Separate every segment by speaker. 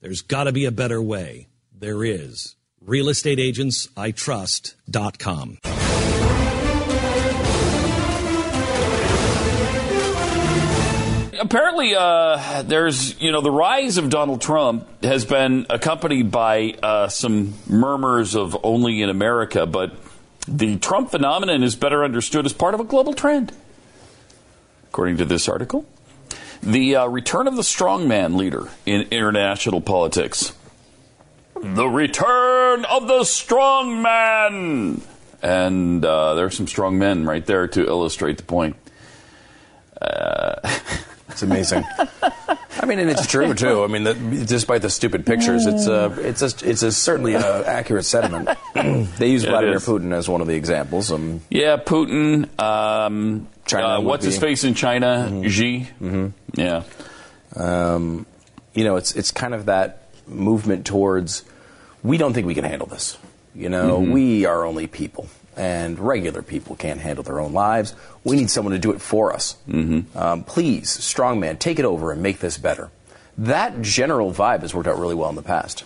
Speaker 1: There's got to be a better way. There is. RealestateAgentsITrust.com.
Speaker 2: apparently, uh, there's you know the rise of Donald Trump has been accompanied by uh, some murmurs of only in America, but the Trump phenomenon is better understood as part of a global trend, according to this article. The uh, return of the strongman leader in international politics. The return of the strongman. And uh, there are some strong men right there to illustrate the point. Uh,
Speaker 3: It's amazing. I mean, and it's true too. I mean, the, despite the stupid pictures, it's a, it's a, it's a certainly an accurate sentiment. they use Vladimir. Putin as one of the examples. Um,
Speaker 2: Yeah, Putin. Um,
Speaker 3: China
Speaker 2: uh, what's his face in China? Xi. Mm-hmm. Yeah.
Speaker 3: um, you know, it's it's kind of that movement towards we don't think we can handle this. You know, we are only people, and regular people can't handle their own lives. We need someone to do it for us. Mm-hmm. Um, please, strongman, take it over and make this better. That general vibe has worked out really well in the past.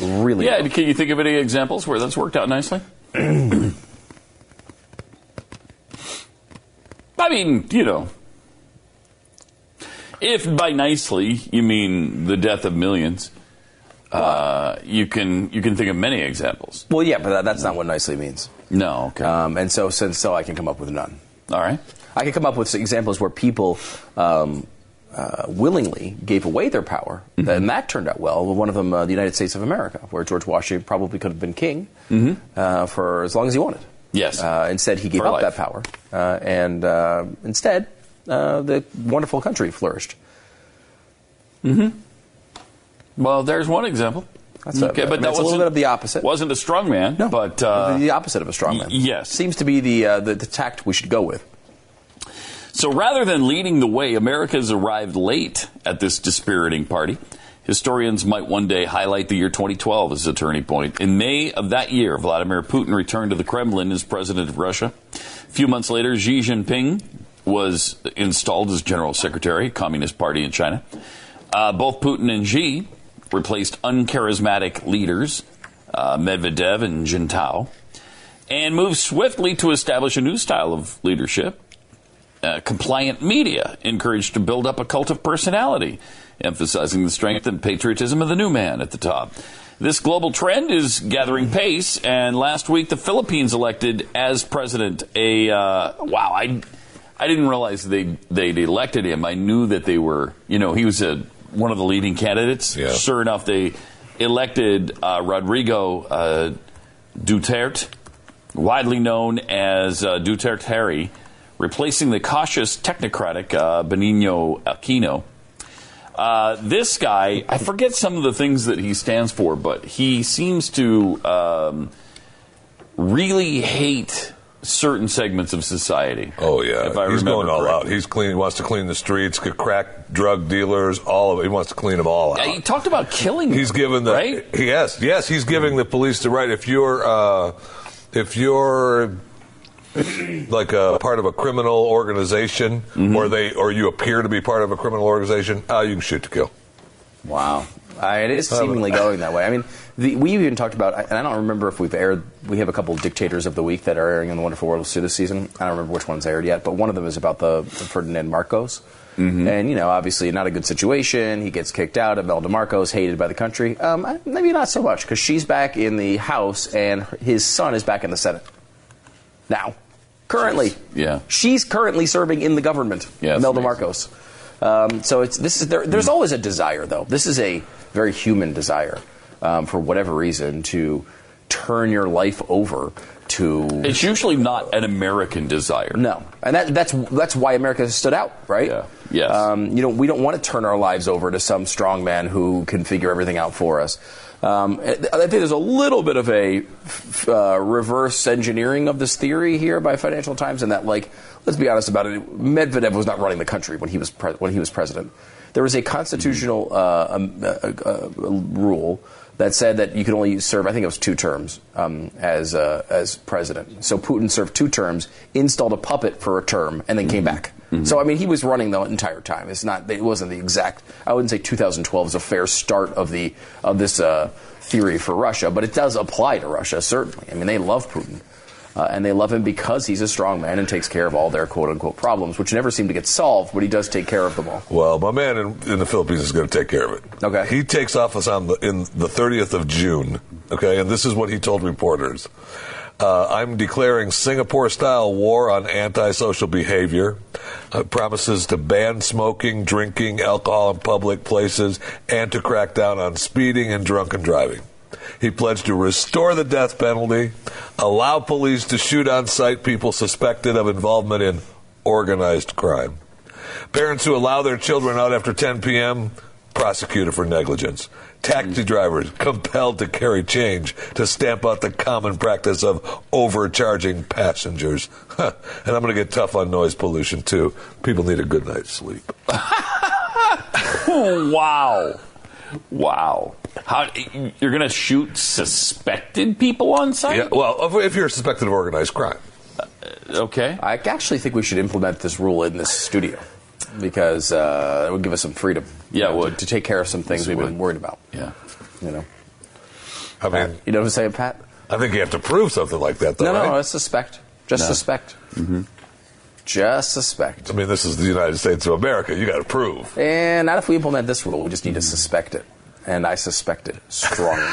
Speaker 3: Really,
Speaker 2: Yeah.
Speaker 3: well.
Speaker 2: Can you think of any examples where that's worked out nicely? I mean, you know, if by nicely you mean the death of millions, uh, you can you can think of many examples.
Speaker 3: Well, yeah, but that, that's not what nicely means.
Speaker 2: No. Okay.
Speaker 3: Um, and so, since so, I can come up with none.
Speaker 2: All right.
Speaker 3: I can come up with examples where people um, uh, willingly gave away their power,
Speaker 2: Mm-hmm.
Speaker 3: and that turned out well. One of them, uh, the United States of America, where George Washington probably could have been king uh, for as long as he wanted.
Speaker 2: Mm-hmm. Yes.
Speaker 3: Uh, instead, he gave
Speaker 2: For
Speaker 3: up
Speaker 2: life.
Speaker 3: that power, uh, and uh, instead, uh, the wonderful country flourished.
Speaker 2: Well, there's one example.
Speaker 3: That's a- I mean, it's a little bit of the opposite.
Speaker 2: Wasn't a strong man, but uh,
Speaker 3: the opposite of a strongman.
Speaker 2: y- yes.
Speaker 3: seems to be the, uh, the the tact we should go with.
Speaker 2: So rather than leading the way, America has arrived late at this dispiriting party. Historians might one day highlight the year 2012 as a turning point. In May of that year, Vladimir Putin returned to the Kremlin as president of Russia. A few months later, Xi Jinping was installed as general secretary, Communist Party in China. Uh, both Putin and Xi replaced uncharismatic leaders, uh, Medvedev and Jintao, and moved swiftly to establish a new style of leadership uh, compliant media encouraged to build up a cult of personality, emphasizing the strength and patriotism of the new man at the top. This global trend is gathering pace, and last week the Philippines elected as president a uh, wow. I I didn't realize they they'd elected him. I knew that they were you know he was a one of the leading candidates.
Speaker 4: Yeah.
Speaker 2: Sure enough, they elected uh, Rodrigo uh, Duterte widely known as uh, Duterte Harry, replacing the cautious technocratic uh, Benigno Aquino. Uh, this guy, I forget some of the things that he stands for, but he seems to um, really hate certain segments of society.
Speaker 4: Oh yeah,
Speaker 2: If I
Speaker 4: he's going all out. He's clean. He wants to clean the streets, crack drug dealers, all of it. He wants to clean them all out.
Speaker 2: He talked about killing.
Speaker 4: He's given the
Speaker 2: right.
Speaker 4: yes, yes. He's giving the police the right. If you're uh, if you're like a part of a criminal organization,
Speaker 2: Mm-hmm.
Speaker 4: or they or you appear to be part of a criminal organization, uh, you can shoot to kill.
Speaker 3: Wow. Uh, it is seemingly going that way. I mean, the, we even talked about, and I don't remember if we've aired, we have a couple of dictators of the week that are airing in the Wonderful World of Sue this season. I don't remember which one's aired yet, but one of them is about the, the Ferdinand Marcos. And, you know, obviously not a good situation. He gets kicked out. Imelda Marcos, hated by the country. Um, maybe not so much, because she's back in the House and his son is back in the Senate. Now. Currently.
Speaker 2: Yeah.
Speaker 3: She's currently serving in the government,
Speaker 2: Yeah, that's
Speaker 3: Imelda
Speaker 2: amazing.
Speaker 3: Marcos. Um, so it's this is there, there's always a desire though. This is a very human desire um, for whatever reason to turn your life over to
Speaker 2: It's usually not an American desire.
Speaker 3: no, and that, that's that's why America has stood out, right?
Speaker 2: Yeah. Yes.
Speaker 3: Um, you know, we don't want to turn our lives over to some strong man who can figure everything out for us. Um, I think there's a little bit of a f- uh, reverse engineering of this theory here by Financial Times, and that, like, let's be honest about it. Medvedev was not running the country when he was pre- when he was president. There was a constitutional uh, um, uh, uh, rule that said that you could only serve, I think it was two terms um, as uh, as president. So Putin served two terms, installed a puppet for a term, and then came back. So I mean, he was running the entire time. It's not. It wasn't the exact. I wouldn't say 2012 is a fair start of the of this uh, theory for Russia, but it does apply to Russia certainly. I mean, they love Putin. Uh, and they love him because he's a strong man and takes care of all their quote unquote problems, which never seem to get solved, but he does take care of them all.
Speaker 4: Well, my man in, in the Philippines is going to take care of it.
Speaker 3: Okay.
Speaker 4: He takes office on the, in the 30th of June. Okay, and this is what he told reporters. Uh, I'm declaring Singapore-style war on antisocial behavior. Uh, promises to ban smoking, drinking, alcohol in public places, and to crack down on speeding and drunken driving. He pledged to restore the death penalty, allow police to shoot on sight people suspected of involvement in organized crime. Parents who allow their children out after 10 p.m. prosecuted for negligence. Taxi drivers compelled to carry change to stamp out the common practice of overcharging passengers. Huh. And I'm going to get tough on noise pollution too. People need a good night's sleep.
Speaker 2: Wow. Wow. How you're going to shoot suspected people on sight?
Speaker 4: Yeah, well, if- if you're suspected of organized crime.
Speaker 2: Okay.
Speaker 3: I actually think we should implement this rule in this studio because uh, it would give us some freedom.
Speaker 2: Yeah, it
Speaker 3: to-
Speaker 2: would.
Speaker 3: to, take care of some things we've been worried about.
Speaker 2: Yeah.
Speaker 3: You know,
Speaker 4: I mean,
Speaker 3: you know what I'm saying, Pat?
Speaker 4: I think you have to prove something like that, though.
Speaker 3: no, no,
Speaker 4: right?
Speaker 3: no, it's suspect. Just
Speaker 2: No.
Speaker 3: suspect. Mm-hmm. Just suspect.
Speaker 4: I mean, this is the United States of America. You got to prove.
Speaker 3: And not if we implement this rule. We just need to suspect it. And I suspect it strongly.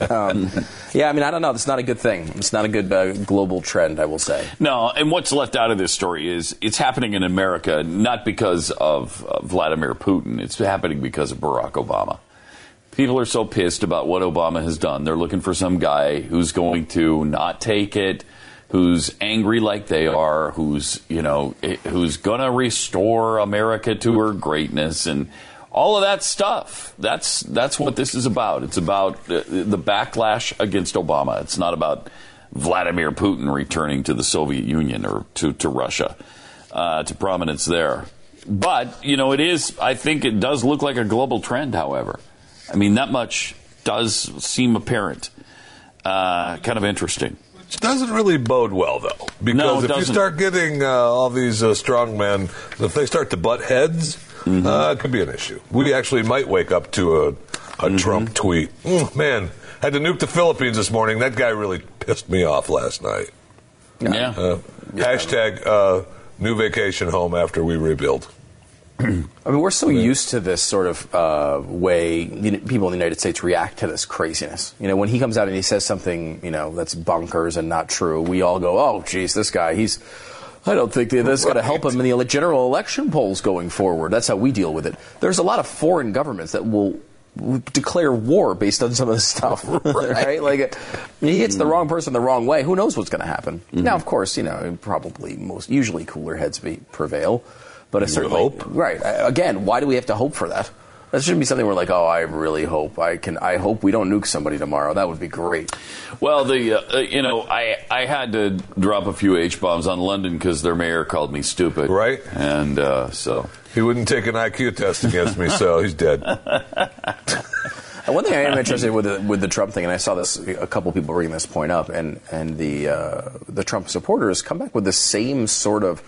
Speaker 3: um, yeah, I mean, I don't know. It's not a good thing. It's not a good uh, global trend, I will say.
Speaker 2: No, and what's left out of this story is it's happening in America not because of uh, Vladimir Putin. It's happening because of Barack Obama. People are so pissed about what Obama has done. They're looking for some guy who's going to not take it, who's angry like they are, who's, you know, eh, who's going to restore America to her greatness and all of that stuff. That's that's what this is about. It's about uh, the backlash against Obama. It's not about Vladimir Putin returning to the Soviet Union or to, to Russia, uh, to prominence there. But, you know, it is, I think it does look like a global trend, however. I mean, that much does seem apparent. Uh, kind of interesting.
Speaker 4: Which doesn't really bode well, though, because
Speaker 2: No,
Speaker 4: if you
Speaker 2: doesn't.
Speaker 4: start getting uh, all these uh, strong men, if they start to butt heads,
Speaker 2: Mm-hmm.
Speaker 4: uh, it could be an issue. We actually might wake up to a, a
Speaker 2: Mm-hmm.
Speaker 4: Trump tweet. Mm, man, had to nuke the Philippines this morning. That guy really pissed me off last night.
Speaker 2: Yeah.
Speaker 4: Uh, Hashtag uh, new vacation home after we rebuild.
Speaker 3: I mean, we're so used to this sort of uh, way the, people in the United States react to this craziness. You know, when he comes out and he says something, you know, that's bonkers and not true, we all go, "Oh, geez, this guy, he's." I don't think that that's going to help him in the general election polls going forward. That's how we deal with it. There's a lot of foreign governments that will declare war based on some of this stuff, right? Like, he hits the wrong person the wrong way. Who knows what's going to happen? Now, of course, you know, probably most usually cooler heads be, prevail, but it certainly
Speaker 4: hope.
Speaker 3: Right. Again, why do we have to hope for that? That shouldn't be something we're like, oh, I really hope I can. I hope we don't nuke somebody tomorrow. That would be great.
Speaker 2: Well, the uh, uh, you know I I had to drop a few H bombs on London because their mayor called me stupid.
Speaker 4: Right.
Speaker 2: And uh, so
Speaker 4: He wouldn't take an IQ test against me, so he's dead.
Speaker 3: One thing I am interested with the, with the Trump thing, and I saw this a couple people bringing this point up, and and the uh, the Trump supporters come back with the same sort of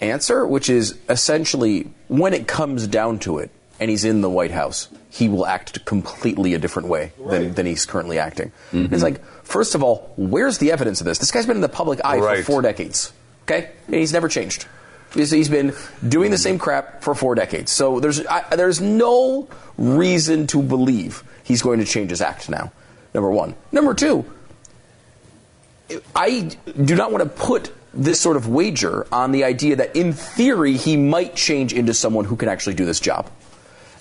Speaker 3: answer, which is essentially when it comes down to it, and he's in the White House, he will act completely a different way than, than he's currently acting. Mm-hmm. It's like, first of all, where's the evidence of this? This guy's been in the public eye
Speaker 4: Right.
Speaker 3: for four decades, okay, and he's never changed. He's, he's been doing the same crap for four decades. So there's I, there's no reason to believe he's going to change his act now. Number one. Number two. I do not want to put this sort of wager on the idea that in theory he might change into someone who can actually do this job.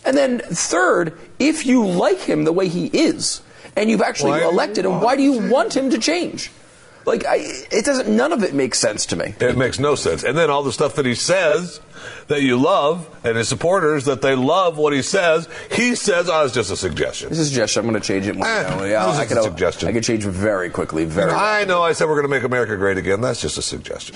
Speaker 3: And then third, if you like him the way he is, and you've actually
Speaker 4: Why do you
Speaker 3: elected him, why do you
Speaker 4: him?
Speaker 3: want him to change? Like, I, it doesn't. None of it makes sense to me.
Speaker 4: It makes no sense. And then all the stuff that he says that you love, and his supporters that they love what he says, he says, "Oh, it's just a suggestion."
Speaker 3: This is a suggestion. I'm going to change it. When,
Speaker 4: Eh,
Speaker 3: you know, yeah,
Speaker 4: this is
Speaker 3: I
Speaker 4: a
Speaker 3: could,
Speaker 4: suggestion.
Speaker 3: I could change very quickly. Very.
Speaker 4: I know. I said we're going to make America great again. That's just a suggestion.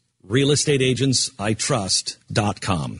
Speaker 1: RealestateAgentsITrust.com.